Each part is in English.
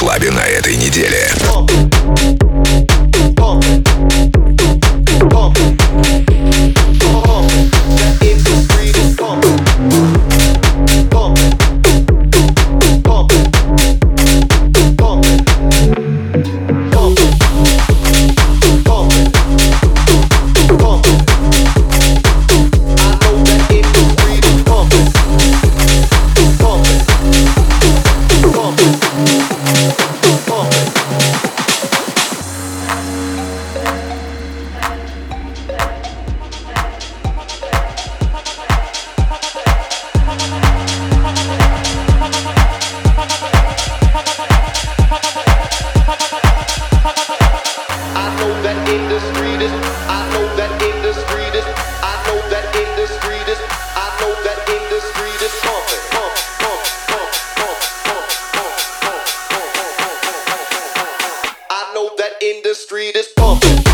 клабе на этой неделе. this street is pumping.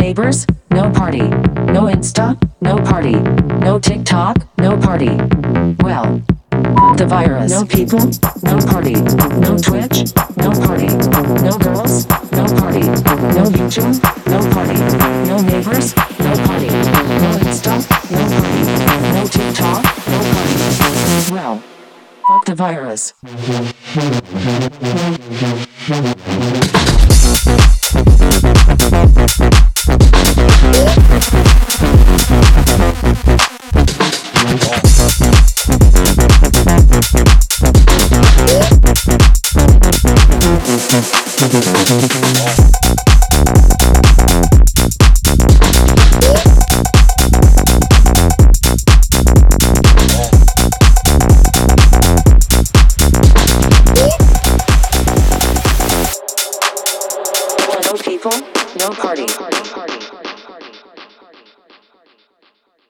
neighbors, no party. No Insta, no party. No TikTok, no party. Well, the virus. No people, no party. No Twitch, no party. No girls, no party. No YouTube, no party. No neighbors, no party. No Insta, no party. No TikTok, no party. Well, fuck the virus. Thank you. Thank